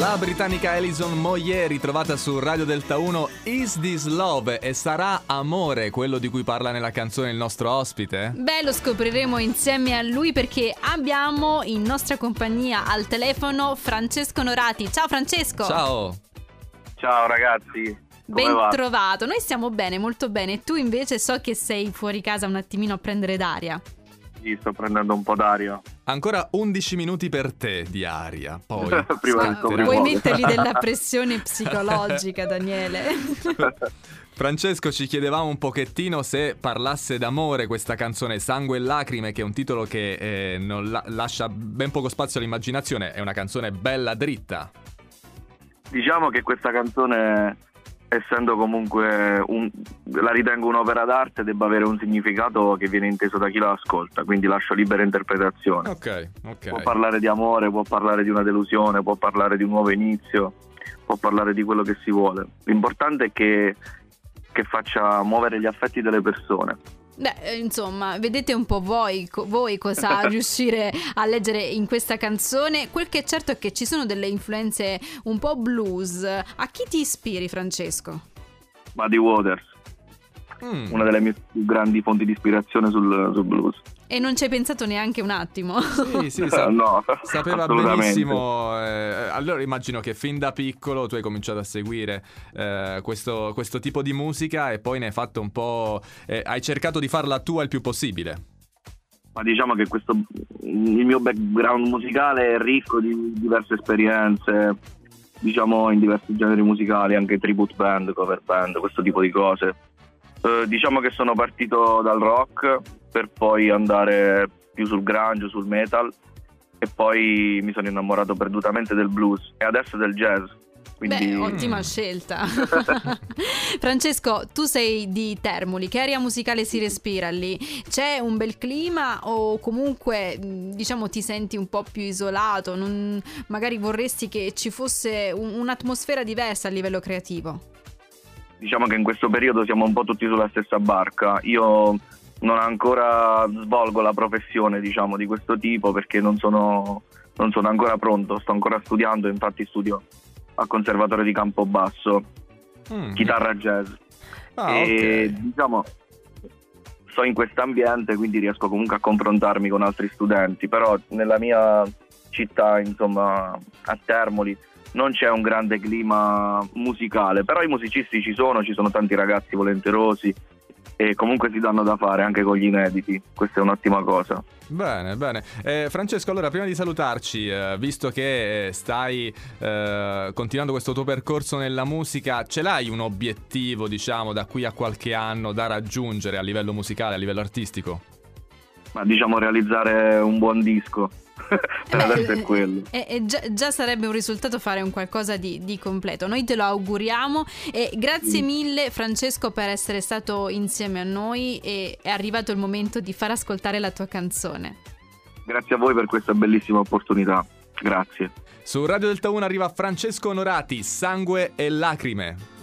La britannica Alison Moyer, ritrovata su Radio Delta 1, Is This Love e sarà amore quello di cui parla nella canzone il nostro ospite? Beh, lo scopriremo insieme a lui perché abbiamo in nostra compagnia al telefono Francesco Norati. Ciao Francesco! Ciao! Ciao ragazzi! Ben trovato, noi stiamo bene, molto bene. Tu invece so che sei fuori casa un attimino a prendere d'aria. Sì, sto prendendo un po' d'aria. Ancora 11 minuti per te di aria. Poi Prima Vuoi mettergli della pressione psicologica, Daniele? Francesco, ci chiedevamo un pochettino se parlasse d'amore questa canzone Sangue e Lacrime, che è un titolo che eh, non la- lascia ben poco spazio all'immaginazione, è una canzone bella dritta. Diciamo che questa canzone essendo comunque un, la ritengo un'opera d'arte debba avere un significato che viene inteso da chi la ascolta quindi lascio libera interpretazione. Ok ok. Può parlare di amore può parlare di una delusione può parlare di un nuovo inizio può parlare di quello che si vuole. L'importante è che, che faccia muovere gli affetti delle persone Beh, eh, insomma, vedete un po' voi, co- voi cosa riuscire a leggere in questa canzone. Quel che è certo è che ci sono delle influenze un po' blues. A chi ti ispiri, Francesco? Muddy Waters, Mm. una delle mie più grandi fonti di ispirazione sul, sul blues. E non ci hai pensato neanche un attimo. Sì, sì, sa- no, sapeva assolutamente. benissimo. eh, allora immagino che fin da piccolo tu hai cominciato a seguire eh, questo, questo tipo di musica e poi ne hai fatto un po'. eh, hai cercato di farla tua il più possibile. Ma diciamo che questo, il mio background musicale è ricco di diverse esperienze, diciamo in diversi generi musicali, anche tribute band, cover band, questo tipo di cose. Eh, diciamo che sono partito dal rock per poi andare più sul grunge, sul metal e poi mi sono innamorato perdutamente del blues e adesso del jazz. Quindi Beh, ottima scelta. Francesco, tu sei di Termoli, che area musicale si respira lì? C'è un bel clima o comunque mh, diciamo ti senti un po' più isolato? Non- magari vorresti che ci fosse un- un'atmosfera diversa a livello creativo? Diciamo che in questo periodo siamo un po' tutti sulla stessa barca. Io non ancora svolgo la professione, diciamo, di questo tipo perché non sono, non sono ancora pronto, sto ancora studiando, infatti studio al Conservatorio di Campobasso, Mm. chitarra jazz. Ah, e ok. diciamo sto in questo ambiente, quindi riesco comunque a confrontarmi con altri studenti, però nella mia città, insomma, a Termoli non c'è un grande clima musicale, però i musicisti ci sono, ci sono tanti ragazzi volenterosi e comunque si danno da fare anche con gli inediti, questa è un'ottima cosa. Bene, bene. Eh, Francesco, allora prima di salutarci, eh, visto che eh, stai eh, continuando questo tuo percorso nella musica, ce l'hai un obiettivo, diciamo, da qui a qualche anno da raggiungere a livello musicale, a livello artistico? Ma diciamo realizzare un buon disco, per adesso è quello. E, e già, già sarebbe un risultato fare un qualcosa di, di completo. Noi te lo auguriamo e grazie mille Francesco per essere stato insieme a noi e è arrivato il momento di far ascoltare la tua canzone. Grazie a voi per questa bellissima opportunità, grazie. Su Radio Delta 1 arriva Francesco Onorati, Sangue e Lacrime.